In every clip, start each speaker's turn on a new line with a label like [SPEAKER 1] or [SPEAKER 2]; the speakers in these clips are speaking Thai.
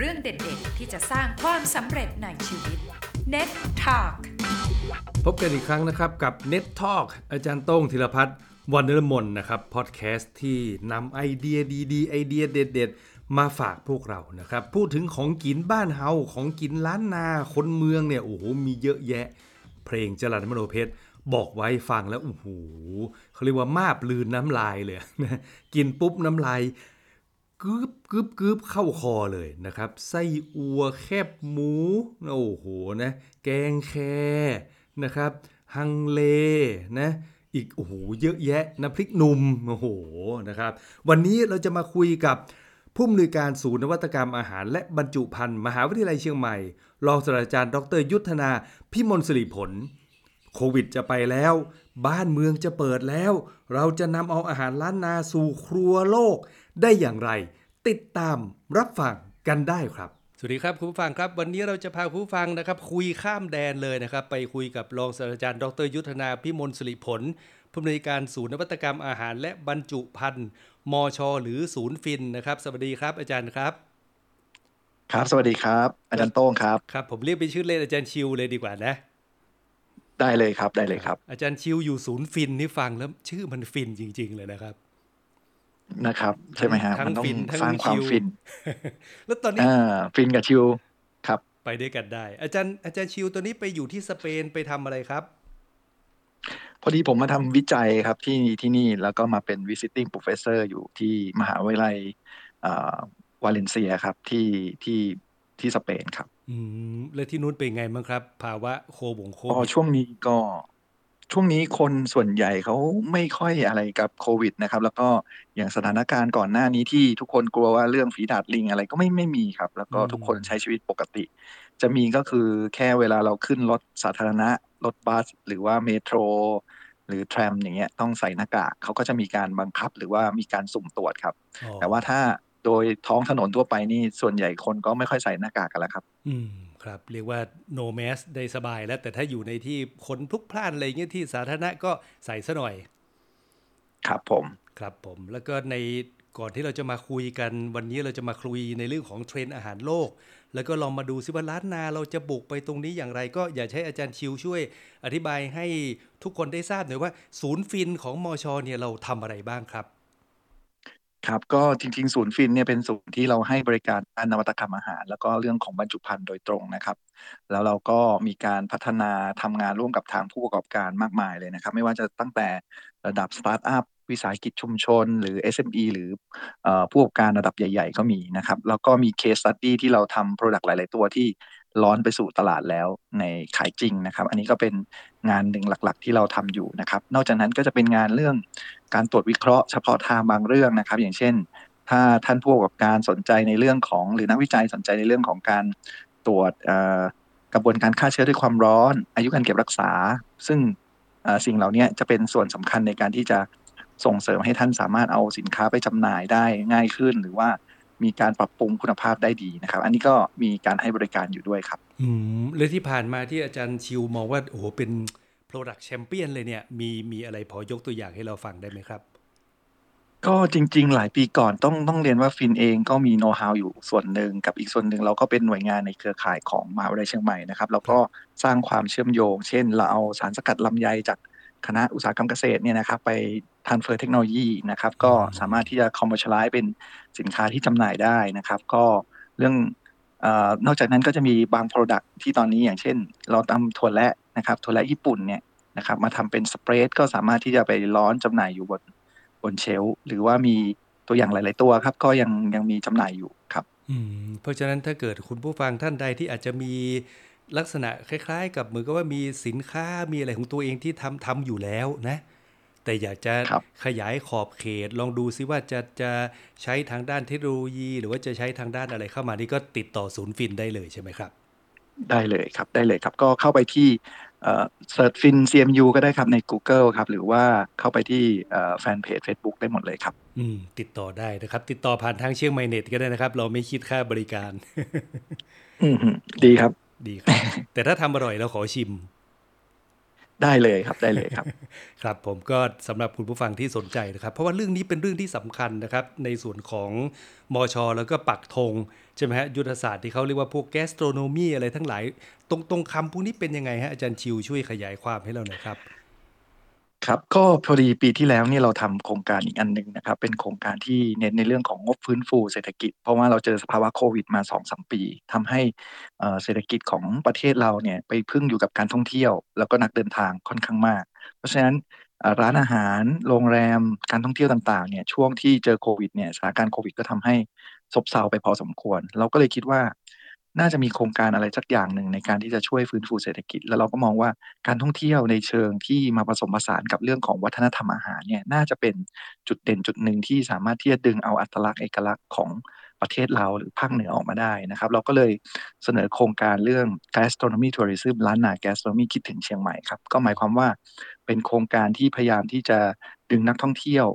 [SPEAKER 1] เรื่องเด่นๆที่จะสร้างความสำเร็จในชีวิต Net Talk
[SPEAKER 2] พบกันอีกครั้งนะครับกับ Net Talk อาจารย์โต้งธีรพัฒน์วันเดอร์มนนะครับพอดแคสต์ที่นำไอเดียดีๆ ไอเดียเด็ด ๆ มาฝากพวกเรานะครับ พูดถึงของกินบ้านเฮาของกินล้านนาคนเมืองเนี่ยโอ้โหมีเยอะแยะ เพลงจรัญมโนเพชรบอกไว้ฟังแล้วโอ้โหเขาเรียกว่ามาบลืนน้ำลายเลย กินปุ๊บน้ำลาย กึบกึบกึบเข้าคอเลยนะครับ ไส้อัวแคบหมู โอ้โหนะ แกงแคนะครับ ฮังเลนะ อีกโอ้โหเยอะแยะน้ำพริกหนุ่มโอ้โหนะครับ วันนี้เราจะมาคุยกับผู้อำนวยการศูนย์นวัตกรรมอาหาร และบรรจุภัณฑ์มหาวิทยาลัยเชียงใหม่ รองศาสตราจารย์ ดร ยุทธนาพิมลสิริผล โควิดจะไปแล้ว บ้านเมืองจะเปิดแล้ว เราจะนำเอาอาหารล้านนาสู่ครัวโลก ได้อย่างไร ติดตามรับฟังกันได้ครับ สวัสดีครับคุณผู้ฟังครับ วันนี้เราจะพาคุณผู้ฟังนะครับ คุยข้ามแดนเลยนะครับ ไปคุยกับรองศาสตราจารย์ ดรยุทธนาพิมลสิริผลผู้อำนวยการศูนย์นวัตกรรมอาหาร และบรรจุภัณฑ์มช หรือศูนย์ฟินนะครับ สวัสดีครับ อาจารย์ครับ
[SPEAKER 3] ครับ สวัสดีครับ อาจารย์โต้งครับ
[SPEAKER 2] ครับ ผมเรียกเป็นชื่อเล่นอาจารย์ชิวเลยดีกว่านะ
[SPEAKER 3] ได้เลยครับได้เลยครับ
[SPEAKER 2] อาจารย์ชิวอยู่ศูนย์ฟินนี่ฟังแล้วชื่อมันฟินจริง ๆ เลยนะครับ
[SPEAKER 3] นะครับ ใช่ไหมฮะ
[SPEAKER 2] ทั้ง
[SPEAKER 3] มันต้อง
[SPEAKER 2] ฟินทั้ง
[SPEAKER 3] สร้างความ
[SPEAKER 2] ชิล
[SPEAKER 3] ฟิน
[SPEAKER 2] แล้วตอนนี้
[SPEAKER 3] อ่าฟินกับชิวครับ
[SPEAKER 2] ไปด้วยกันได้ อาจารย์อาจารย์ชิวตัวนี้ไปอยู่ที่สเปนไปทำอะไรครับ
[SPEAKER 3] พอดีผมมาทำวิจัยครับที่ที่นี่แล้วก็มาเป็น visiting professor อยู่ที่มหาวิทยาลัยอ่าวาเลนเซียครับที่ที่ที่สเปนครับ
[SPEAKER 2] อืมแล้วที่นู้นเป็นไงบ้างครับ ภาวะโควงโค
[SPEAKER 3] อ๋อ
[SPEAKER 2] วิด
[SPEAKER 3] ช่วงนี้ก็ ช่วงนี้คนส่วนใหญ่เขาไม่ค่อยอะไรกับโควิดนะครับ แล้วก็อย่างสถานการณ์ก่อนหน้านี้ที่ทุกคนกลัวว่าเรื่องฝีดาดลิงอะไรก็ไม่ไม่มีครับ แล้วก็ทุกคนใช้ชีวิตปกติ จะมีก็คือแค่เวลาเราขึ้นรถสาธารณะ รถบัส หรือว่าเมโทร หรือแทรมอย่างเงี้ยต้องใส่หน้ากากเขาก็จะมีการบังคับหรือว่ามีการสุ่มตรวจครับ
[SPEAKER 2] อ๋อ
[SPEAKER 3] แต่ว่าถ้าโดยท้องถนนทั่วไปนี่ส่วนใหญ่คนก็ไม่ค่อยใส่หน้ากากกันแล้วครับ
[SPEAKER 2] อืม ครับเรียกว่า no mask ได้สบายแล้ว แต่ถ้าอยู่ในที่คนพลุกพล่านอะไรเงี้ยที่สาธารณะก็ใส่ซะหน่อย
[SPEAKER 3] ครับผม
[SPEAKER 2] ครับผมแล้วก็ในก่อนที่เราจะมาคุยกันวันนี้เราจะมาคุยในเรื่องของเทรนด์อาหารโลก แล้วก็ลองมาดูซิว่าล้านนาเราจะบุกไปตรงนี้อย่างไร ก็อยากให้อาจารย์ชิวช่วย อธิบายให้ทุกคนได้ทราบหน่อยว่า ศูนย์ฟินของมอชเนี่ยเราทำอะไรบ้างครับ
[SPEAKER 3] ครับ ก็จริง ๆ ศูนย์ฟินเนี่ยเป็นศูนย์ที่เราให้บริการด้านนวัตกรรมอาหาร แล้วก็เรื่องของบรรจุภัณฑ์โดยตรงนะครับ แล้วเราก็มีการพัฒนาทำงานร่วมกับทางผู้ประกอบการมากมายเลยนะครับ ไม่ว่าจะตั้งแต่ระดับสตาร์ทอัพวิสาหกิจชุมชน หรือ SME หรือเอ่อผู้ประกอบการระดับใหญ่ ๆ ก็มีนะครับ แล้วก็มี case study ที่เราทำ product หลาย ๆ ตัวที่ ร้อนไปสู่ตลาดแล้วในขายจริงนะครับ อันนี้ก็เป็นงานหนึ่งหลักๆ ที่เราทำอยู่นะครับ นอกจากนั้นก็จะเป็นงานเรื่องการตรวจวิเคราะห์เฉพาะทางบางเรื่องนะครับ อย่างเช่น ถ้าท่านผู้ประกอบการสนใจในเรื่องของ หรือนักวิจัยสนใจในเรื่องของการตรวจกระบวนการฆ่าเชื้อด้วยความร้อน อายุการเก็บรักษา ซึ่งสิ่งเหล่านี้จะเป็นส่วนสำคัญในการที่จะส่งเสริมให้ท่านสามารถเอาสินค้าไปจำหน่ายได้ง่ายขึ้น หรือว่า มีการปรับปรุงคุณภาพได้ดีนะครับ อันนี้ก็มีการให้บริการอยู่ด้วยครับ
[SPEAKER 2] อืมแล้วที่ผ่านมาที่อาจารย์ชิวมองว่าโอ้โหเป็น product champion เลยเนี่ย มีมีอะไรพอยกตัวอย่างให้เราฟังได้ไหมครับ
[SPEAKER 3] ก็จริง ๆ หลายปีก่อนต้องต้องเรียนว่าฟินเองก็มีโน้ตฮาวอยู่ส่วนหนึ่งกับอีกส่วนหนึ่งเราก็เป็นหน่วยงานในเครือข่ายของมหาวิทยาลัยเชียงใหม่นะครับ แล้วก็สร้างความเชื่อมโยง เช่น เราเอาสารสกัดลำไยจาก คณะอุตสาหกรรมเกษตรเนี่ยนะครับไป transfer เทคโนโลยีนะครับก็สามารถที่จะคอมเมอร์ช l ไลซ์เป็นสินค้าที่จำหน่ายได้นะครับ ก็เรื่องเอ่อนอกจากนั้นก็จะมีบาง Product ที่ตอนนี้อย่างเช่น เราทำถั่วและนะครับถั่วและญี่ปุ่นเนี่ยนะครับมาทำเป็นสเปรดก็สามารถที่จะไปร้อนจำหน่ายอยู่บนบนเชลฟ์หรือว่ามีตัวอย่างหลาย ๆ ตัวครับ ก็ยังยังมีจำหน่ายอยู่ครับ
[SPEAKER 2] อืมเพราะฉะนั้นถ้าเกิดคุณผู้ฟังท่านใดที่อาจจะมี ลักษณะคล้าย ๆ กับเหมือนกับว่ามีสินค้ามีอะไรของตัวเองที่ทำทำอยู่แล้วนะ แต่อยากจะ
[SPEAKER 3] ครับ
[SPEAKER 2] ขยายขอบเขต ลองดูซิว่าจะจะใช้ทางด้านเทคโนโลยี หรือว่าจะใช้ทางด้านอะไรเข้ามานี่ก็ติดต่อศูนย์ฟินได้เลยใช่ไหมครับ
[SPEAKER 3] ได้เลยครับได้เลยครับก็เข้าไปที่เสิร์ชฟิน CMU ก็ได้ครับใน Google ครับ หรือว่าเข้าไปที่แฟนเพจ Facebook ได้หมดเลยครับ
[SPEAKER 2] อืม ติดต่อได้นะครับ ติดต่อผ่านทางเชียงใหม่เน็ตก็ได้นะครับ เราไม่คิดค่าบริการ
[SPEAKER 3] อืมฮึดีครับ
[SPEAKER 2] ดีครับ แต่ถ้าทำอร่อยเราขอชิม
[SPEAKER 3] ได้เลยครับได้เลยครับ
[SPEAKER 2] ครับผมก็สำหรับคุณผู้ฟังที่สนใจนะครับ เพราะว่าเรื่องนี้เป็นเรื่องที่สำคัญนะครับ ในส่วนของมอชอแล้วก็ปักธงใช่ไหมฮะยุทธศาสตร์ที่เขาเรียกว่าพวกแกสโตรโนมีอะไรทั้งหลาย ตรงตรงคำพวกนี้เป็นยังไงฮะอาจารย์ชิวช่วยขยายความให้เราหน่อยครับ
[SPEAKER 3] ครับ ก็พอดีปีที่แล้วเนี่ยเราทำโครงการอีกอันหนึ่งนะครับ เป็นโครงการที่เน้นในเรื่องของงบฟื้นฟูเศรษฐกิจ เพราะว่าเราเจอสภาวะโควิดมาสองสามปี ทำให้ เอ่อ เศรษฐกิจของประเทศเราเนี่ยไปพึ่งอยู่กับการท่องเที่ยว แล้วก็นักเดินทางค่อนข้างมาก เพราะฉะนั้น เอ่อ ร้านอาหาร โรงแรม การท่องเที่ยวต่าง ๆ เนี่ย ช่วงที่เจอโควิดเนี่ย สถานการณ์โควิดก็ทำให้ซบเซาไปพอสมควร เราก็เลยคิดว่า น่าจะมีโครงการอะไรสักอย่างหนึ่งในการที่จะช่วยฟื้นฟูเศรษฐกิจ แล้วเราก็มองว่าการท่องเที่ยวในเชิงที่มาผสมผสานกับเรื่องของวัฒนธรรมอาหารเนี่ยน่าจะเป็นจุดเด่นจุดหนึ่งที่สามารถที่จะดึงเอาอัตลักษณ์เอกลักษณ์ของประเทศเราหรือภาคเหนือออกมาได้นะครับ เราก็เลยเสนอโครงการเรื่อง gastronomy tourism ล้านนา gastronomy คิดถึงเชียงใหม่ครับ ก็หมายความว่าเป็นโครงการที่พยายามที่จะดึงนักท่องเที่ยว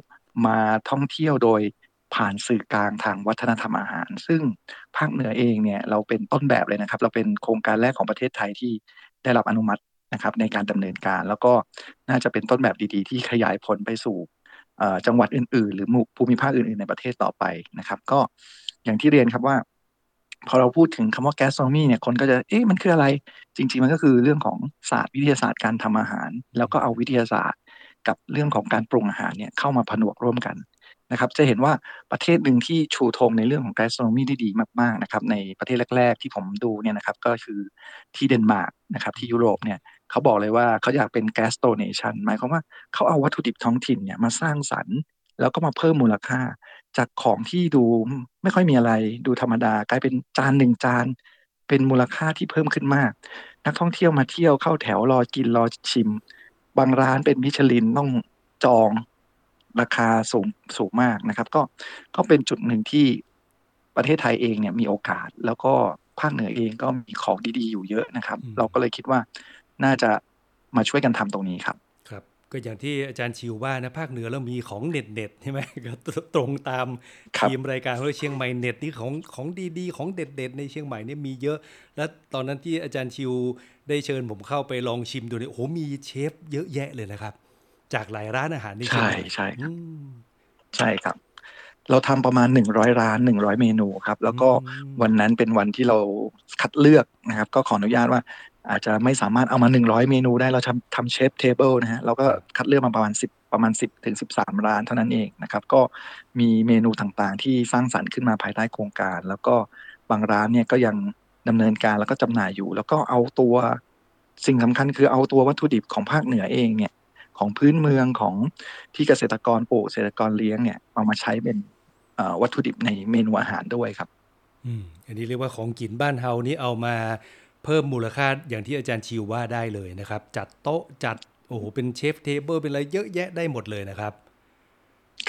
[SPEAKER 3] มาท่องเที่ยวโดย ผ่านสื่อกลางทางวัฒนธรรมอาหาร ซึ่งภาคเหนือเองเนี่ยเราเป็นต้นแบบเลยนะครับ เราเป็นโครงการแรกของประเทศไทยที่ได้รับอนุมัตินะครับในการดำเนินการ แล้วก็น่าจะเป็นต้นแบบดีๆ ที่ขยายผลไปสู่จังหวัดอื่นๆ หรือหมู่ภูมิภาคอื่นๆ ในประเทศต่อไปนะครับ ก็อย่างที่เรียนครับว่า พอเราพูดถึงคำว่า gastronomy เนี่ยคนก็จะเอ๊ะมันคืออะไร จริง ๆ มันก็คือเรื่องของศาสตร์วิทยาศาสตร์การทำอาหาร แล้วก็เอาวิทยาศาสตร์กับเรื่องของการปรุงอาหารเนี่ยเข้ามาผนวกร่วมกัน นะครับจะเห็นว่าประเทศหนึ่งที่ชูธงในเรื่องของ gastronomy ได้ดีมากๆนะครับในประเทศแรก ๆ ที่ผมดูเนี่ยนะครับก็คือที่เดนมาร์กนะครับที่ยุโรปเนี่ยเขาบอกเลยว่าเขาอยากเป็น gastro nation หมายความว่าเขาเอาวัตถุดิบท้องถิ่นเนี่ยมาสร้างสรรค์ แล้วก็มาเพิ่มมูลค่า จากของที่ดูไม่ค่อยมีอะไรดูธรรมดากลายเป็นจานหนึ่งจานเป็นมูลค่าที่เพิ่มขึ้นมาก นักท่องเที่ยวมาเที่ยวเข้าแถวรอกินรอชิม บางร้านเป็นมิชลินต้องจอง ราคาสูงสูงมากนะครับ ก็ก็เป็นจุดหนึ่งที่ประเทศไทยเองเนี่ยมีโอกาส แล้วก็ภาคเหนือเองก็มีของดีๆอยู่เยอะนะครับ
[SPEAKER 2] อืม
[SPEAKER 3] เราก็เลยคิดว่าน่าจะมาช่วยกันทำตรงนี้ครับ
[SPEAKER 2] ครับก็อย่างที่อาจารย์ชิวว่านะภาคเหนือเรามีของเน็ตเน็ตๆใช่ไหมก็ตรงตาม
[SPEAKER 3] ครับ
[SPEAKER 2] ทีมรายการของเราเชียงใหม่เน็ตนี่ของของดีๆ ของเด็ด ๆ ในเชียงใหม่เนี่ยมีเยอะ แล้วตอนนั้นที่อาจารย์ชิวได้เชิญผมเข้าไปลองชิมดูเนี่ยโอ้โหมีเชฟเยอะแยะเลยนะครับ จากหลายร้านอาหารในเชียง
[SPEAKER 3] ใช่
[SPEAKER 2] ใหม่
[SPEAKER 3] ใช่ครับ
[SPEAKER 2] อืม
[SPEAKER 3] ใช่ครับ เราทำประมาณหนึ่งร้อยร้านหนึ่งร้อยเมนูครับ แล้วก็
[SPEAKER 2] อืม
[SPEAKER 3] วันนั้นเป็นวันที่เราคัดเลือกนะครับ ก็ขออนุญาตว่าอาจจะไม่สามารถเอามาหนึ่งร้อยเมนูได้เราทำทำ chef table นะฮะเราก็คัดเลือกมาประมาณสิบประมาณสิบถึงสิบสามร้านเท่านั้นเองนะครับ ก็มีเมนูต่างๆ ที่สร้างสรรค์ขึ้นมาภายใต้โครงการ แล้วก็บางร้านเนี่ยก็ยังดำเนินการแล้วก็จำหน่ายอยู่ แล้วก็เอาตัวสิ่งสำคัญคือเอาตัววัตถุดิบของภาคเหนือเองเนี่ย ของพื้นเมืองของที่เกษตรกรปลูกเกษตรกรเลี้ยงเนี่ยเอามาใช้เป็นเอ่อวัตถุดิบในเมนูอาหารด้วยครับ
[SPEAKER 2] อืมอันนี้เรียกว่าของกินบ้านเฮานี่เอามาเพิ่มมูลค่าอย่างที่อาจารย์ชิวว่าได้เลยนะครับ จัดโต๊ะจัดโอ้โหเป็น chef table เป็นอะไรเยอะแยะได้หมดเลยนะครับ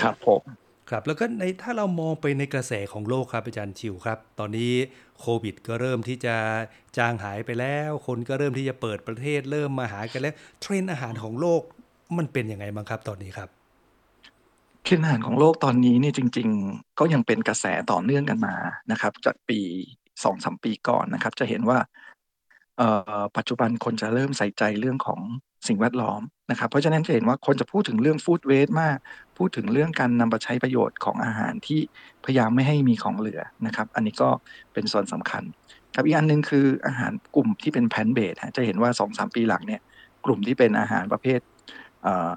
[SPEAKER 3] ครับผม
[SPEAKER 2] ครับแล้วก็ในถ้าเรามองไปในกระแสของโลกครับอาจารย์ชิวครับ ตอนนี้โควิด ก็เริ่มที่จะจางหายไปแล้ว คนก็เริ่มที่จะเปิดประเทศ เริ่มมาหากันแล้วเทรนด์อาหารของโลก มันเป็นยังไงบ้างครับตอนนี้ครับ
[SPEAKER 3] เทรนด์อาหารของโลกตอนนี้เนี่ยจริง ๆ ก็ยังเป็นกระแสต่อเนื่องกันมานะครับ จากปีสองสามปีก่อนนะครับ จะเห็นว่าปัจจุบันคนจะเริ่มใส่ใจเรื่องของสิ่งแวดล้อมนะครับ เพราะฉะนั้นจะเห็นว่าคนจะพูดถึงเรื่อง food waste มาก พูดถึงเรื่องการนำไปใช้ประโยชน์ของอาหารที่พยายามไม่ให้มีของเหลือนะครับ อันนี้ก็เป็นส่วนสำคัญกับอีกอันหนึ่งคืออาหารกลุ่มที่เป็น plant-based จะเห็นว่าสองสามปีหลังเนี่ยกลุ่มที่เป็นอาหารประเภท อ่อ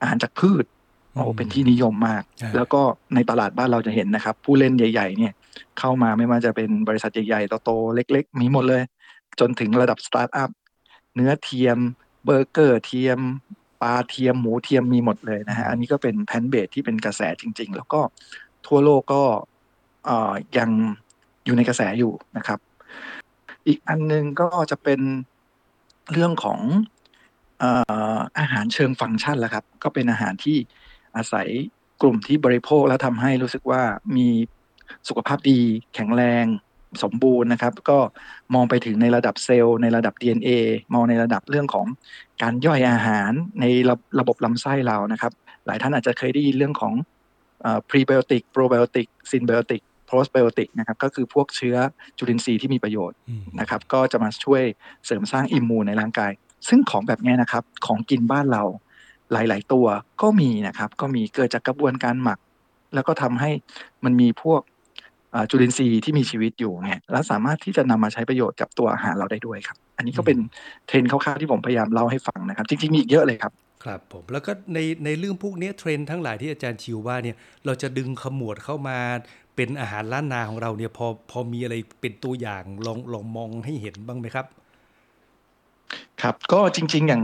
[SPEAKER 3] อาหารจากพืชโอ้โห
[SPEAKER 2] อืม
[SPEAKER 3] เป็นที่นิยมมาก
[SPEAKER 2] อ่า
[SPEAKER 3] แล้วก็ในตลาดบ้านเราจะเห็นนะครับ ผู้เล่นใหญ่ ๆ เนี่ย เข้ามาไม่ว่าจะเป็นบริษัทใหญ่ๆโตๆเล็ก ๆ มีหมดเลย จนถึงระดับสตาร์ทอัพเนื้อเทียมเบอร์เกอร์เทียมปลาเทียมหมูเทียมมีหมดเลยนะฮะอันนี้ก็เป็น plant-based ที่เป็นกระแสจริง ๆ แล้วก็ทั่วโลกก็เอ่อยังอยู่ในกระแสอยู่นะครับ อีกอันหนึงก็จะเป็นเรื่องของเอ่ออาหารเชิงฟังก์ชันแล้วครับ ก็เป็นอาหารที่อาศัยกลุ่มที่บริโภคแล้วทำให้รู้สึกว่ามีสุขภาพดีแข็งแรงสมบูรณ์นะครับ ก็มองไปถึงในระดับเซลล์ในระดับ DNA มองในระดับเรื่องของการย่อยอาหารในระระบบลำไส้เรานะครับ หลายท่านอาจจะเคยได้ยินเรื่องของเอ่อ prebiotic probiotic symbiotic postbiotic นะครับก็คือพวกเชื้อจุลินทรีย์ที่มีประโยชน์
[SPEAKER 2] อืม
[SPEAKER 3] นะครับ ก็จะมาช่วยเสริมสร้างอิมมูนในร่างกาย ซึ่งของแบบเนี้ยนะครับ ของกินบ้านเราหลาย ๆ ตัวก็มีนะครับ ก็มีเกิดจากกระบวนการหมัก แล้วก็ทำให้มันมีพวกอ่าจุลินทรีย์ที่มีชีวิตอยู่เนี่ยแล้วสามารถที่จะนำมาใช้ประโยชน์กับตัวอาหารเราได้ด้วยครับ อันนี้ก็เป็นเทรนด์คร่าวๆที่ผมพยายามเล่าให้ฟังนะครับ จริงๆมีอีกเยอะเลยครับ
[SPEAKER 2] ครับผมแล้วก็ในในเรื่องพวกเนี้ยเทรนด์ทั้งหลายที่อาจารย์ชิวว่าเนี่ยเราจะดึงขมวดเข้ามาเป็นอาหารล้านนาของเราเนี่ยพอพอมีอะไรเป็นตัวอย่างลองลองมองให้เห็นบ้างไหมครับ
[SPEAKER 3] ครับก็จริง ๆ อย่าง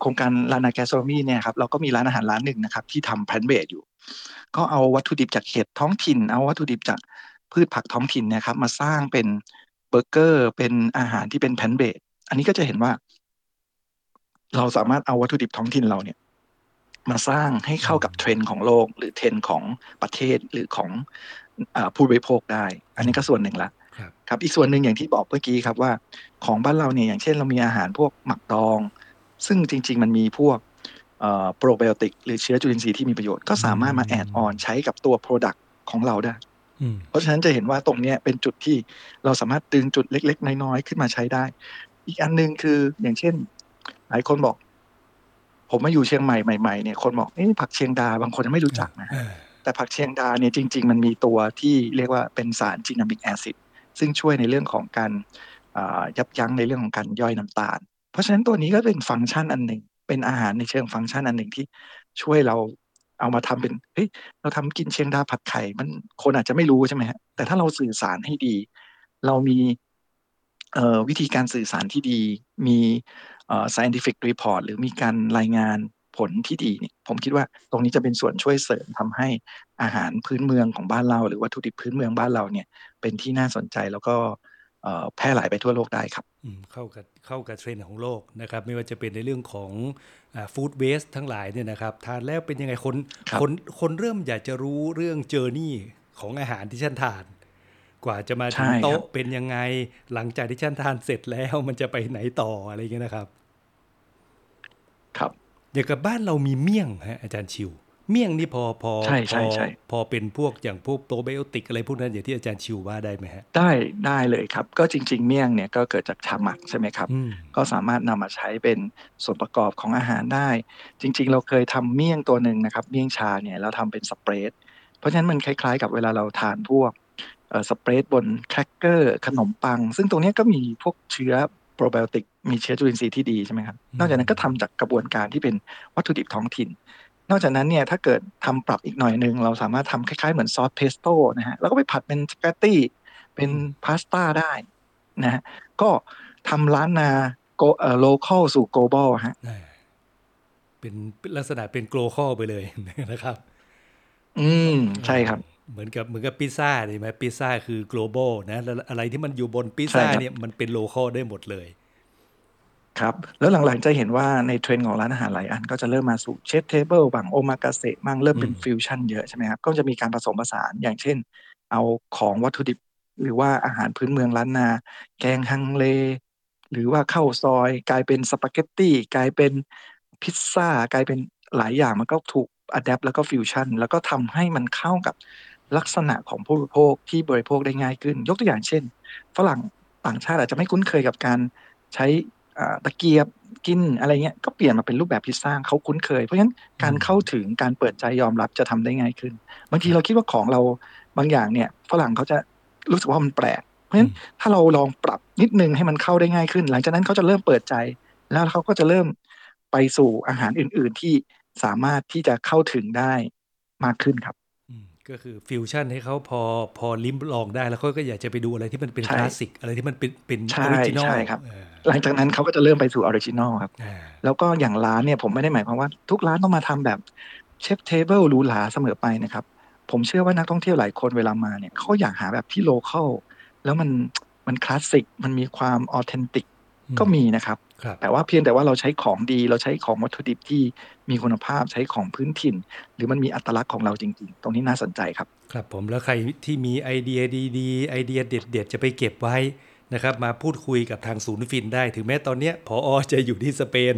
[SPEAKER 3] โครงการลานาแกสโ o มีเนี่ยครับเราก็มีร้านอาหารร้านหนึ่งนะครับ ที่ทำ plant-based อยู่ ก็เอาวัตถุดิบจากเห็ดท้องถิ่น เอาวัตถุดิบจากพืชผักท้องถิ่นนะครับ มาสร้างเป็นเบอร์เกอร์เป็นอาหารที่เป็น plant-based อันนี้ก็จะเห็นว่า เราสามารถเอาวัตถุดิบท้องถิ่นเราเนี่ย มาสร้างให้เข้ากับเทรนด์ของโลก หรือเทรนด์ของประเทศหรือของอผู้บริโภคได้ อันนี้ก็ส่วนหนึ่งละ
[SPEAKER 2] ครับ
[SPEAKER 3] ครับอีกส่วนหนึ่งอย่างที่บอกเมื่อกี้ครับว่าของบ้านเราเนี่ยอย่างเช่นเรามีอาหารพวกหมักดอง ซึ่งจริง ๆ มันมีพวกโปรไบโอติกหรือเชื้อจุลินทรีย์ที่มีประโยชน์ก็สามารถมา add-on ใช้กับตัว product ของเราได้
[SPEAKER 2] อืม
[SPEAKER 3] เพราะฉะนั้นจะเห็นว่าตรงเนี้ยเป็นจุดที่เราสามารถดึงจุดเล็ก ๆ น้อยๆขึ้นมาใช้ได้ อีกอันหนึ่งคืออย่างเช่น หลายคนบอก ผมมาอยู่เชียงใหม่ใหม่ๆเนี่ยคนบอกเอ้ผักเชียงดาบางคนยังไม่รู้จักนะ
[SPEAKER 2] เออ
[SPEAKER 3] แต่ผักเชียงดาเนี่ยจริง ๆ มันมีตัวที่เรียกว่าเป็นสาร gymnemic acid ซึ่งช่วยในเรื่องของการยับยั้งในเรื่องของการย่อยน้ำตาล เพราะฉะนั้นตัวนี้ก็เป็นฟังก์ชันอันหนึ่ง เป็นอาหารในเชิงฟังก์ชันอันหนึ่งที่ช่วยเราเอามาทำเป็นเฮ้ยเราทำกินเชียงดาผัดไข่ มันคนอาจจะไม่รู้ใช่ไหมฮะแต่ถ้าเราสื่อสารให้ดี เรามีวิธีการสื่อสารที่ดี มี scientific report หรือมีการรายงาน ผลที่ดีเนี่ยผมคิดว่าตรงนี้จะเป็นส่วนช่วยเสริมทำให้อาหารพื้นเมืองของบ้านเรา หรือวัตถุดิบพื้นเมืองบ้านเราเนี่ยเป็นที่น่าสนใจแล้วก็เอ่อแพร่หลายไปทั่วโลกได้ครับ
[SPEAKER 2] อืมเข้ากับเข้ากับเทรนด์ของโลกนะครับไม่ว่าจะเป็นในเรื่องของฟู้ดเวสทั้งหลายเนี่ยนะครับทานแล้วเป็นยังไงคน
[SPEAKER 3] ครับ
[SPEAKER 2] คนคนเริ่มอยากจะรู้เรื่องเจอร์นี่ของอาหารที่ฉันทาน กว่าจะมาถึง
[SPEAKER 3] ใช่ครับ
[SPEAKER 2] โต๊ะเป็นยังไงหลังจากที่ฉันทานเสร็จแล้วมันจะไปไหนต่ออะไรอย่างเงี้ยนะครับ
[SPEAKER 3] ครับ
[SPEAKER 2] อย่างกับบ้านเรามีเมี่ยงฮะอาจารย์ชิว เมี่ยงนี่พอพอ
[SPEAKER 3] ใช่ใช่
[SPEAKER 2] พอ
[SPEAKER 3] ใช่
[SPEAKER 2] พอเป็นพวกอย่างพวกโปรไบโอติกอะไรพวกนั้นอย่างที่อาจารย์ชิวว่าได้ไหมฮะ
[SPEAKER 3] ได้ได้เลยครับ ก็จริง ๆ เมี่ยงเนี่ยก็เกิดจากชาหมักใช่ไหมครับ
[SPEAKER 2] อืม
[SPEAKER 3] ก็สามารถนำมาใช้เป็นส่วนประกอบของอาหารได้ จริง ๆ เราเคยทำเมี่ยงตัวหนึ่งนะครับ เมี่ยงชาเนี่ยเราทำเป็น spread เพราะฉะนั้นมันคล้ายๆ กับเวลาเราทานพวกเอ่อ spread บนแครกเกอร์ขนมปัง ซึ่งตรงเนี้ยก็มีพวกเชื้อ โปรไบโอติกมีเชื้อจุลินทรีย์ที่ดีใช่ไหมครับ
[SPEAKER 2] อืม
[SPEAKER 3] นอกจากนั้นก็ทำจากกระบวนการที่เป็นวัตถุดิบท้องถิ่น นอกจากนั้นเนี่ยถ้าเกิดทำปรับอีกหน่อยหนึ่งเราสามารถทำคล้ายๆเหมือนซอสเพสโต้นะฮะแล้วก็ไปผัดเป็นสปาเกตตี้เป็นพาสต้าได้นะฮะก็ทำล้านนา go เอ่อ local สู่ global ฮะ
[SPEAKER 2] อ่าเป็นเป็นลักษณะเป็น glocal ไปเลยนะครับ
[SPEAKER 3] อืมใช่ครับ
[SPEAKER 2] เหมือนกับเหมือนกับพิซซ่าใช่ไหมพิซซ่าคือ global นะแล้วอะไรที่มันอยู่บนพิซซ่า
[SPEAKER 3] ใช่ครับ
[SPEAKER 2] เนี่ยมันเป็น local ได้หมดเลย
[SPEAKER 3] ครับ แล้วหลังๆจะเห็นว่าในเทรนด์ของร้านอาหารหลายอัน ก็จะเริ่มมาสู่ chef table บางโอมากาเสะบ้างเริ่มเป็น
[SPEAKER 2] อืม
[SPEAKER 3] ฟิวชั่นเยอะใช่ไหมครับ ก็จะมีการผสมผสานอย่างเช่น เอาของวัตถุดิบ หรือว่าอาหารพื้นเมืองล้านนา แกงฮังเล หรือว่าข้าวซอย กลายเป็นสปาเกตตี้กลายเป็นพิซซ่ากลายเป็นหลายอย่างมันก็ถูก adapt แล้วก็ฟิวชั่นแล้วก็ทำให้มันเข้ากับ ลักษณะของผู้บริโภคที่บริโภคได้ง่ายขึ้น ยกตัวอย่างเช่น ฝรั่งต่างชาติอาจจะไม่คุ้นเคยกับการใช้อ่าตะเกียบกินอะไรเงี้ยก็เปลี่ยนมาเป็นรูปแบบพิซซ่าเขาคุ้นเคย เพราะฉะนั้นการเข้าถึงการเปิดใจยอมรับจะทำได้ง่ายขึ้น บางทีเราคิดว่าของเราบางอย่างเนี่ยฝรั่งเขาจะรู้สึกว่ามันแปลก เพราะฉะนั้นถ้าเราลองปรับนิดนึงให้มันเข้าได้ง่ายขึ้น หลังจากนั้นเขาจะเริ่มเปิดใจ แล้วเขาก็จะเริ่มไปสู่อาหารอื่น ๆ ที่สามารถที่จะเข้าถึงได้มากขึ้นครับ
[SPEAKER 2] อืม ก็คือฟิวชั่นให้เขาพอพอลิ้มลองได้แล้วเขาก็อยากจะไปดูอะไรที่มันเป็น
[SPEAKER 3] ใช่
[SPEAKER 2] คลาสสิกอะไรที่มันเป็นเป็น
[SPEAKER 3] ใช่
[SPEAKER 2] original
[SPEAKER 3] ใช่ครับ หลังจากนั้นเขาก็จะเริ่มไปสู่ original ครับ แล้วก็อย่างร้านเนี่ยผมไม่ได้หมายความว่าทุกร้านต้องมาทำแบบ chef table หรูหราเสมอไปนะครับ ผมเชื่อว่านักท่องเที่ยวหลายคนเวลามาเนี่ยเขาอยากหาแบบที่ local แล้วมันมันคลาสสิกมันมีความ authentic ก็มีนะครับ
[SPEAKER 2] ครับ
[SPEAKER 3] แต่ว่าเพียงแต่ว่าเราใช้ของดี เราใช้ของวัตถุดิบที่มีคุณภาพใช้ของพื้นถิ่น หรือมันมีอัตลักษณ์ของเราจริง ๆ ตรงนี้น่าสนใจครับ
[SPEAKER 2] ครับผมแล้วใครที่มีไอเดียดีๆ ไอเดียเด็ด ๆ จะไปเก็บไว้นะครับมาพูดคุยกับทางศูนย์ฟินได้ถึงแม้ตอนเนี้ยพออจะอยู่ที่สเปน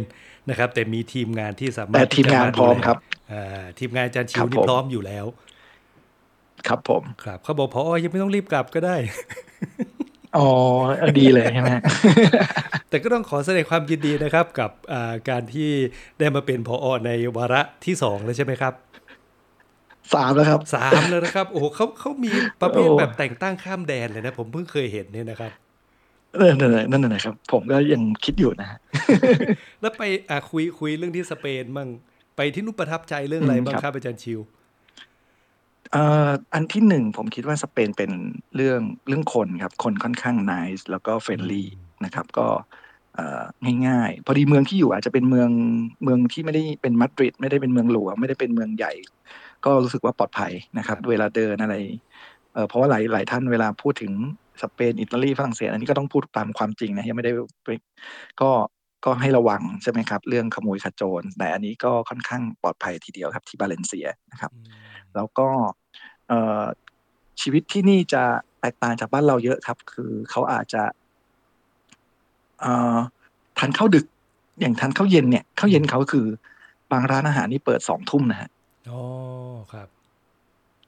[SPEAKER 2] นะครับ แต่มีทีมงานที่สามารถ
[SPEAKER 3] แต่ทีมงาน
[SPEAKER 2] ที่จะ
[SPEAKER 3] พร้อม
[SPEAKER 2] ดูแล
[SPEAKER 3] ครับ
[SPEAKER 2] อ่าทีมงานอาจารย์ชิ
[SPEAKER 3] ครั
[SPEAKER 2] ว
[SPEAKER 3] บ
[SPEAKER 2] นี่
[SPEAKER 3] ผม
[SPEAKER 2] พร้อมอยู่แล้ว
[SPEAKER 3] ครับผม
[SPEAKER 2] ครับเขาบอกพออยังไม่ต้องรีบกลับก็ได้
[SPEAKER 3] อ๋อเออดีเลยใช่ไหม
[SPEAKER 2] แต่ก็ต้องขอแสดงความยินดีนะครับกับอ่าการที่ได้มาเป็นพอในวาระที่สองแล้วใช่ไหมครับ
[SPEAKER 3] สามแล้วครับ
[SPEAKER 2] สามแล้วนะครับ โอ้โหเขาเขามีประเภท
[SPEAKER 3] โอ้
[SPEAKER 2] แบบแต่งตั้งข้ามแดนเลยนะ ผมเพิ่งเคยเห็นเนี่ยนะครับ
[SPEAKER 3] นั่นนั่นนั่นนั่นนะครับ ผมก็ยังคิดอยู่นะฮะ
[SPEAKER 2] แล้วไปอ่าคุยคุยเรื่องที่สเปนมั่งไปที่นู่นประทับใจเรื่องอะไรบ้าง
[SPEAKER 3] อืม
[SPEAKER 2] ค
[SPEAKER 3] ครั
[SPEAKER 2] รับบอาจารย์ชิว
[SPEAKER 3] เอ่ออันที่หนึ่งผมคิดว่าสเปนเป็นเรื่องเรื่องคนครับ คนค่อนข้าง nice แล้วก็เฟรนลี่นะครับ ก็เอ่อง่ายๆ พอดีเมืองที่อยู่อาจจะเป็นเมืองเมืองที่ไม่ได้เป็นมาดริดไม่ได้เป็นเมืองหลวงไม่ได้เป็นเมืองใหญ่ ก็รู้สึกว่าปลอดภัยนะครับ
[SPEAKER 2] ครับ
[SPEAKER 3] เวลาเดินอะไรเอ่อเพราะว่าหลายหลายท่านเวลาพูดถึงสเปนอิตาลีฝรั่งเศสอันนี้ก็ต้องพูดตามความจริงนะยังไม่ได้ไปก็ ก็ให้ระวังใช่ไหมครับ เรื่องขโมยขโจร แต่อันนี้ก็ค่อนข้างปลอดภัยทีเดียวครับที่บาเลนเซียนะครับ แล้วก็เอ่อชีวิตที่นี่จะแตกต่างจากบ้านเราเยอะครับ คือเขาอาจจะเอ่อทานข้าวดึก อย่างทานข้าวเย็นเนี่ยข้าวเย็นเขาคือบางร้านอาหารนี่เปิดสองทุ่มนะฮะ
[SPEAKER 2] อ๋อครับ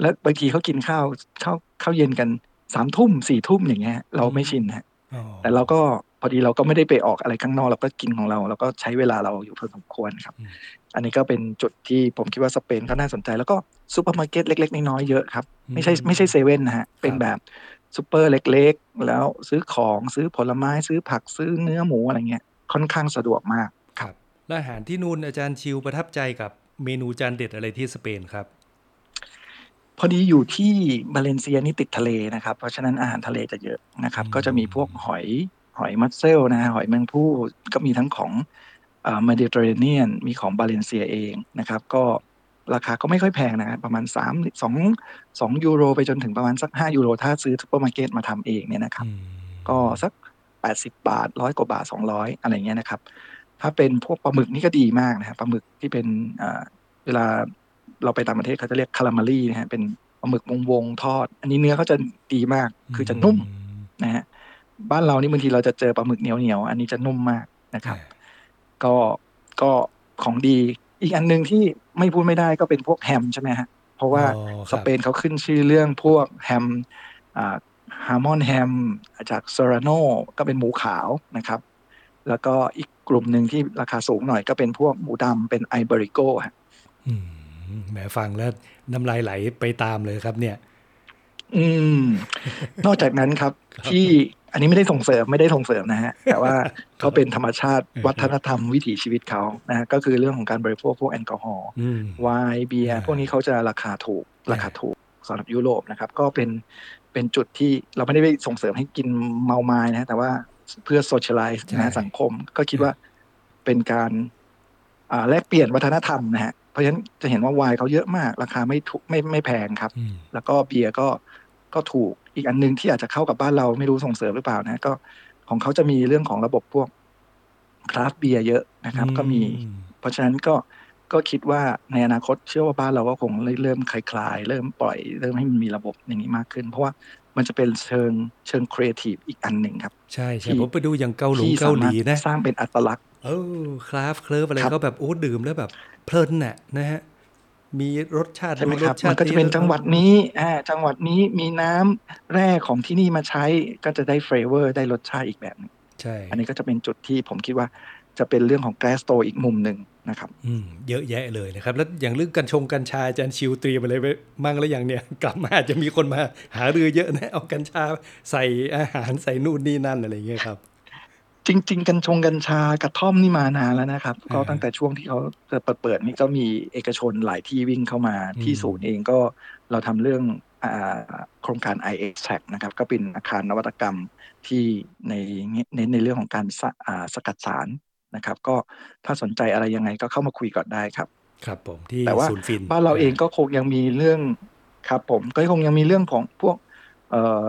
[SPEAKER 3] แล้วบางทีเขากินข้าวข้าวข้าวเย็นกันสามทุ่มสี่ทุ่มอย่างเงี้ย เราไม่ชินฮะ
[SPEAKER 2] อ๋อ
[SPEAKER 3] แต่เราก็ พอดีเราก็ไม่ได้ไปออกอะไรข้างนอกเราก็กินของเราเราก็ใช้เวลาเราอยู่พอสมควรครับ
[SPEAKER 2] อืม
[SPEAKER 3] อันนี้ก็เป็นจุดที่ผมคิดว่าสเปนก็น่าสนใจ แล้วก็ซูเปอร์มาร์เก็ตเล็ก ๆ น้อยๆเยอะครับไม่ใช่ไม่ใช่เซเว่นนะฮะเป็นแบบซูเปอร์เล็ก ๆ แล้วซื้อของซื้อผลไม้ซื้อผักซื้อเนื้อหมูอะไรเงี้ยค่อนข้างสะดวกมาก
[SPEAKER 2] ครับแล้วอาหารที่นู่นอาจารย์ชิวประทับใจกับเมนูจานเด็ดอะไรที่สเปนครับ
[SPEAKER 3] พอดีอยู่ที่บาเลนเซียนี่ติดทะเลนะครับ เพราะฉะนั้นอาหารทะเลจะเยอะนะครับ
[SPEAKER 2] อืม
[SPEAKER 3] ก็จะมีพวกหอย หอย mussel นะฮะหอยแมลงภู่ก็มีทั้งของเอ่อเมดิเตอร์เรเนียนมีของบาเลนเซียเองนะครับ ก็ราคาก็ไม่ค่อยแพงนะฮะประมาณ 3 2 2ยูโร ไปจนถึงประมาณสัก 5 ยูโร ถ้าซื้อซูเปอร์มาร์เก็ตมาทำเองเนี่ยนะครับ
[SPEAKER 2] อืม
[SPEAKER 3] ก็สัก 80 บาทร้อยกว่าบาท 200 อะไรเงี้ยนะครับ ถ้าเป็นพวกปลาหมึกนี่ก็ดีมากนะฮะปลาหมึกที่เป็นอ่าเวลาเราไปต่างประเทศเขาจะเรียกคารามารีนะฮะเป็นปลาหมึกวงวงๆทอด อันนี้เนื้อเขาจะดีมากคือจะนุ่มนะฮะ บ้านเรานี่บางทีเราจะเจอปลาหมึกเหนียวเหนียวๆอันนี้จะนุ่มมากนะครับ ก็ก็ของดี อีกอันหนึ่งที่ไม่พูดไม่ได้ก็เป็นพวกแฮมใช่ไหมฮะเพราะว่า
[SPEAKER 2] อ๋อครับ
[SPEAKER 3] สเปนเขาขึ้นชื่อเรื่องพวกแฮมอ่า jamón แฮมจากเซราโนก็เป็นหมูขาวนะครับ แล้วก็อีกกลุ่มหนึ่งที่ราคาสูงหน่อยก็เป็นพวกหมูดำเป็น ibérico ฮะ
[SPEAKER 2] อืมแหมฟังแล้วน้ำลายไหลไปตามเลยครับเนี่ย
[SPEAKER 3] อืม นอกจากนั้นครับ
[SPEAKER 2] ครับ
[SPEAKER 3] ที่ อันนี้ไม่ได้ส่งเสริมไม่ได้ส่งเสริมนะฮะแต่ว่าเขาเป็นธรรมชาติ
[SPEAKER 2] เออ
[SPEAKER 3] วัฒนธรรมวิถีชีวิตเขานะฮะก็คือเรื่องของการบริโภคพวกแอลกอฮอล์
[SPEAKER 2] อืม
[SPEAKER 3] ไวน์เบียร์
[SPEAKER 2] อ่า
[SPEAKER 3] พวกนี้เขาจะราคาถูก
[SPEAKER 2] อ่า
[SPEAKER 3] ราคาถูกสำหรับยุโรปนะครับ ก็เป็นเป็นจุดที่เราไม่ได้ไปส่งเสริมให้กินเมาไม้นะแต่ว่าเพื่อโซเชียลไลซ์นะฮะสังคมก็คิดว่าเป็นการอ่าแลกเปลี่ยนวัฒนธรรมนะฮะเพราะฉะนั้นจะเห็นว่าไวน์เขาเยอะมาก ราคาไม่ถูกไม่ไม่แพงครับ
[SPEAKER 2] อืม
[SPEAKER 3] แล้วก็เบียร์ก็ ก็ถูกอีกอันหนึงที่อาจจะเข้ากับบ้านเราไม่รู้ส่งเสริมหรือเปล่านะ ก็ของเขาจะมีเรื่องของระบบพวกคราฟเบียร์เยอะนะครับ ก็มี
[SPEAKER 2] อืม
[SPEAKER 3] เพราะฉะนั้นก็ก็คิดว่าในอนาคตเชื่อว่าบ้านเราก็คงเริ่มคลายๆ เริ่มปล่อยเริ่มให้มันมีระบบอย่างนี้มากขึ้น เพราะว่ามันจะเป็นเชิงเชิงครีเอทีฟอีกอันหนึ่งครับ
[SPEAKER 2] ใช่ใช่
[SPEAKER 3] ที่
[SPEAKER 2] ผมไปดูอย่างเกาหลี
[SPEAKER 3] ที่
[SPEAKER 2] เกา
[SPEAKER 3] สา
[SPEAKER 2] ห
[SPEAKER 3] มาร
[SPEAKER 2] ลี
[SPEAKER 3] ถ
[SPEAKER 2] นะ
[SPEAKER 3] สร้างเป็นอัตลักษณ์
[SPEAKER 2] เออคราฟเคลิฟอะไร
[SPEAKER 3] ครับ
[SPEAKER 2] เขาแบบโอ้ดื่มแล้วแบบเพลินน่ะนะฮะ มีรสชาติ
[SPEAKER 3] ใช่ไหม
[SPEAKER 2] นู้น
[SPEAKER 3] ค
[SPEAKER 2] ร
[SPEAKER 3] รับ
[SPEAKER 2] สชา
[SPEAKER 3] มั
[SPEAKER 2] ติ
[SPEAKER 3] นก็จะเป็นจังหวัดนี้อ่าจังหวัดนี้มีน้ำแร่ของที่นี่มาใช้ก็จะได้ flavor ได้รสชาติอีกแบบหนึ่ง
[SPEAKER 2] ใช่
[SPEAKER 3] อันนี้ก็จะเป็นจุดที่ผมคิดว่าจะเป็นเรื่องของ gastro อีกมุมหนึ่งนะครับ
[SPEAKER 2] อืมเยอะแยะเลยนะครับ แล้วอย่างเรื่องกัญชงกัญชาอาจารย์ชิวเตรียมอะไรไว้มั่งแล้วอย่างเนี่ยกลับมาอาจจะมีคนมาหารือเยอะนะเอากัญชาใส่อาหารใส่นู่นนี่นั่นอะไรอย่างเงี้ยครับ
[SPEAKER 3] จริง ๆ กัญชงกัญชากระท่อมนี่มานานแล้วนะครับ ก็
[SPEAKER 2] อ่า
[SPEAKER 3] ตั้งแต่ช่วงที่เขาจะเปิดเปิดนี่ก็มีเอกชนหลายที่วิ่งเข้ามา
[SPEAKER 2] อืม
[SPEAKER 3] ที่ศูนย์เองก็เราทำเรื่องอ่าโครงการ i x t a c นะครับก็เป็นอาคารนวัตกรรมที่ในเน้นในเรื่องของการสะอ่าสกัดสารนะครับ ก็ถ้าสนใจอะไรยังไงก็เข้ามาคุยก่อนได้ครับ
[SPEAKER 2] ครับผมที่
[SPEAKER 3] แต่ว่า
[SPEAKER 2] ศูนย์ฟิน
[SPEAKER 3] บ้านเราเองก็คงยังมีเรื่องครับผมก็คงยังมีเรื่องของพวกเอ่อ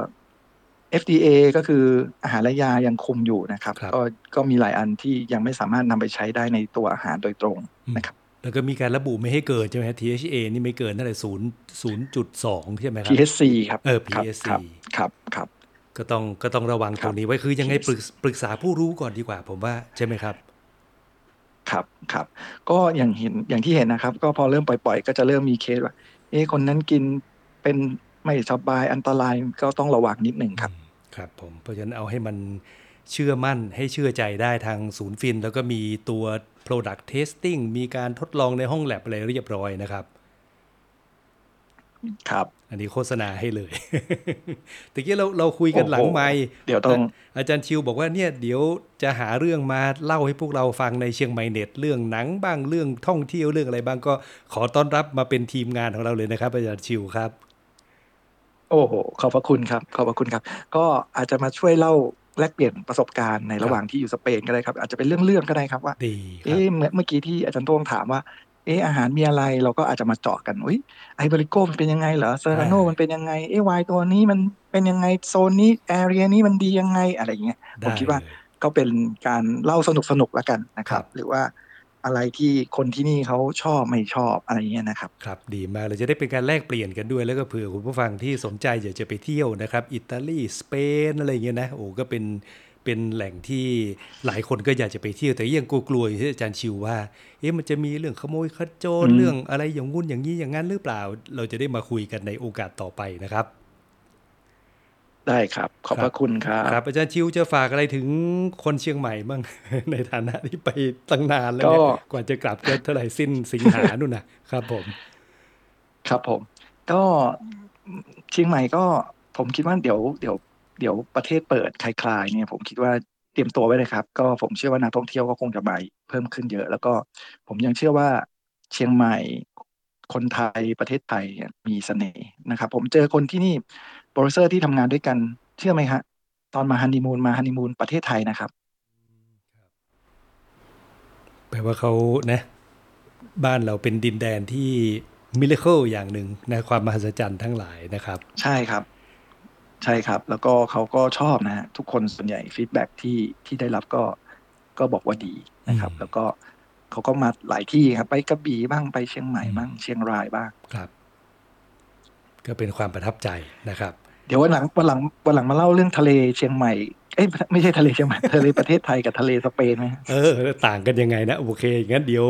[SPEAKER 3] FDA ก็คืออาหารและยายังคุมอยู่นะครับ
[SPEAKER 2] ครับ
[SPEAKER 3] ก็ก็มีหลายอันที่ยังไม่สามารถนำไปใช้ได้ในตัวอาหารโดยตรง
[SPEAKER 2] อืม
[SPEAKER 3] นะครับ
[SPEAKER 2] แล้วก็มีการระบุไม่ให้เกินใช่ไหมฮะ THA นี่ไม่เกินเท่าไหร่ศูนย์ศูนย์จุดสองใช่ไหมครับ
[SPEAKER 3] THC ครับ
[SPEAKER 2] เออ
[SPEAKER 3] ครับ
[SPEAKER 2] PSC
[SPEAKER 3] ครับครับครับ
[SPEAKER 2] ก็ต้องก็ต้องระวัง
[SPEAKER 3] ค
[SPEAKER 2] ต
[SPEAKER 3] รับ
[SPEAKER 2] รงนี้ไว้คือยังไง
[SPEAKER 3] THC
[SPEAKER 2] ปรึกปรึกษาผู้รู้ก่อนดีกว่า ผมว่าใช่ไหมครับ
[SPEAKER 3] ครับครับก็อย่างเห็นอย่างที่เห็นนะครับ ก็พอเริ่มปล่อยๆ ก็จะเริ่มมีเคสว่าเอ๊ะคนนั้นกินเป็น ไม่สบายอันตรายก็ต้องระวังนิดหนึ่งครับ
[SPEAKER 2] ครับผมเพราะฉะนั้นเอาให้มันเชื่อมั่นให้เชื่อใจได้ทางศูนย์ฟิน แล้วก็มีตัว product testing มีการทดลองในห้องแลบอะไรเรียบร้อยนะครับ
[SPEAKER 3] ครับ
[SPEAKER 2] อันนี้โฆษณาให้เลยตะกี้เราเราคุยกันหลังไมค์
[SPEAKER 3] เดี๋ยวต้อง
[SPEAKER 2] อาจารย์ชิวบอกว่าเนี่ยเดี๋ยวจะหาเรื่องมาเล่าให้พวกเราฟังในเชียงใหม่เน็ต เรื่องหนังบ้างเรื่องท่องเที่ยวเรื่องอะไรบ้างก็ขอต้อนรับมาเป็นทีมงานของเราเลยนะครับ อาจารย์ชิวครับ
[SPEAKER 3] โอ้โห ขอบพระคุณครับ ขอบพระคุณครับ ก็อาจจะมาช่วยเล่าแลกเปลี่ยนประสบการณ์ในระหว่างที่อยู่สเปนก็ได้ครับ อาจจะเป็นเรื่องๆก็ได้ครับว่า
[SPEAKER 2] ดีครับ
[SPEAKER 3] เอ๊ะเมื่อเมื่อกี้ที่อาจารย์โต้งถามว่า เอ๊ะอาหารมีอะไรเราก็อาจจะมาเจาะกันอุ้ยไอบริโกมันเป็นยังไงเหรอเซอร์โนมันเป็นยังไงเอ๊ะไวน์ตัวนี้มันเป็นยังไงโซนนี้แอเรียนี้มันดียังไงอะไรอย่างเงี้ยผมคิดว่า
[SPEAKER 2] เลย
[SPEAKER 3] ก็เป็นการเล่าสนุกสนุกๆแล้วกันนะครับ
[SPEAKER 2] ครับ
[SPEAKER 3] หรือว่า อะไรที่คนที่นี่เขาชอบไม่ชอบอะไรอย่างเงี้ยนะครับ
[SPEAKER 2] ครับดีมากเลยจะได้เป็นการแลกเปลี่ยนกันด้วยแล้วก็เผื่อคุณผู้ฟังที่สนใจอยากจะไปเที่ยวนะครับ อิตาลีสเปนอะไรอย่างเงี้ยนะโอ้ก็เป็นเป็นแหล่งที่หลายคนก็อยากจะไปเที่ยวแต่ยังกลัวๆอย่างที่อาจารย์ชิวว่าเอ๊ะมันจะมีเรื่องขโมยขโจร
[SPEAKER 3] อืม
[SPEAKER 2] เรื่องอะไรอย่างงุ่นอย่างนี้อย่างนั้นหรือเปล่า เราจะได้มาคุยกันในโอกาสต่อไปนะครับ
[SPEAKER 3] ได้ครับ ขอบพระคุณครับ
[SPEAKER 2] ครับอาจารย์ชิวจะฝากอะไรถึงคนเชียงใหม่บ้าง ในฐานะที่ไปตั้งนานแล้วเนี่ย
[SPEAKER 3] ก็
[SPEAKER 2] กว่าจะกลับก็เท่าไหร่สิ้นสิงหานู่นนะครับผม
[SPEAKER 3] ครับผม ก็เชียงใหม่ก็ผมคิดว่าเดี๋ยวเดี๋ยวเดี๋ยวประเทศเปิดคลายๆเนี่ย ผมคิดว่าเตรียมตัวไว้เลยครับ ก็ผมเชื่อว่านักท่องเที่ยวก็คงจะมาเพิ่มขึ้นเยอะ แล้วก็ผมยังเชื่อว่าเชียงใหม่คนไทยประเทศไทยเนี่ยมีเสน่ห์นะครับ ผมเจอคนที่นี่ โปรดิวเซอร์ที่ทำงานด้วยกัน เชื่อไหมฮะ ตอนมาฮันนีมูนมาฮันนีมูนประเทศไทยนะครับ
[SPEAKER 2] แปลว่าเขานะ บ้านเราเป็นดินแดนที่ miracle อย่างหนึ่งนะความมหัศจรรย์ทั้งหลายนะครับ
[SPEAKER 3] ใช่ครับ ใช่ครับ แล้วก็เขาก็ชอบนะฮะทุกคนส่วนใหญ่ feedback ที่ที่ได้รับก็ก็บอกว่าดีนะครับ
[SPEAKER 2] อืม
[SPEAKER 3] แล้วก็เขาก็มาหลายที่ครับ ไปกระบี่บ้างไปเชียงใหม่บ้างเชียงรายบ้าง
[SPEAKER 2] ครับ ก็เป็นความประทับใจนะครับ
[SPEAKER 3] เดี๋ยววันหลังวันหลังวันหลังมาเล่าเรื่องทะเลเชียงใหม่เอ้ยไม่ใช่ทะเลเชียงใหม่ทะเลประเทศไทยกับทะเลสเปนไหมฮะ
[SPEAKER 2] เออ ต่างกันยังไงนะโอเคงั้นเดี๋ยว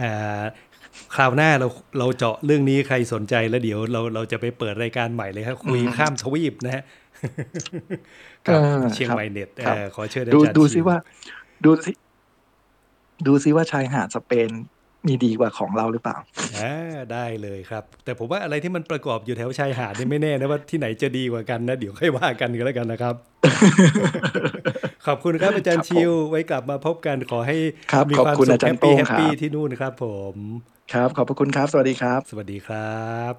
[SPEAKER 2] อ่าคราวหน้าเราเราเจาะเรื่องนี้ใครสนใจแล้วเดี๋ยวเราเราจะไปเปิดรายการใหม่เลยครับคุยข้ามทวีปนะฮะกับ
[SPEAKER 3] เออ
[SPEAKER 2] เชียง
[SPEAKER 3] ครับ
[SPEAKER 2] ใหม่เน็ต
[SPEAKER 3] ครับ
[SPEAKER 2] เออขอเชิญอา
[SPEAKER 3] ดู
[SPEAKER 2] จารย์
[SPEAKER 3] ดู
[SPEAKER 2] ชิ
[SPEAKER 3] ซิว่า ดูซิดูซิว่าชายหาดสเปน มีดีกว่าของเราหรือเปล่า
[SPEAKER 2] อ่าได้เลยครับ แต่ผมว่าอะไรที่มันประกอบอยู่แถวชายหาดนี่ไม่แน่นะว่าที่ไหนจะดีกว่ากันนะ เดี๋ยวค่อยว่ากันก็แล้วกันนะครับ ขอบคุณครับอาจารย์
[SPEAKER 3] ครับผม
[SPEAKER 2] ชิว ไว้กลับมาพบกันขอให้
[SPEAKER 3] ครับ
[SPEAKER 2] มี
[SPEAKER 3] ขอบ
[SPEAKER 2] ความ
[SPEAKER 3] คุณ
[SPEAKER 2] สุข
[SPEAKER 3] อาจา
[SPEAKER 2] แฮ
[SPEAKER 3] รย์
[SPEAKER 2] ปปี้
[SPEAKER 3] โต้ง
[SPEAKER 2] แฮปปี้
[SPEAKER 3] ครับ
[SPEAKER 2] ที่นู่นครับผม
[SPEAKER 3] ครับ ขอบพระคุณครับ สวัสดีครับ
[SPEAKER 2] สวัสดีครับ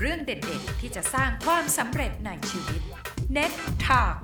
[SPEAKER 1] เรื่องเด็ดๆที่จะสร้างความสำเร็จในชีวิต Net Talk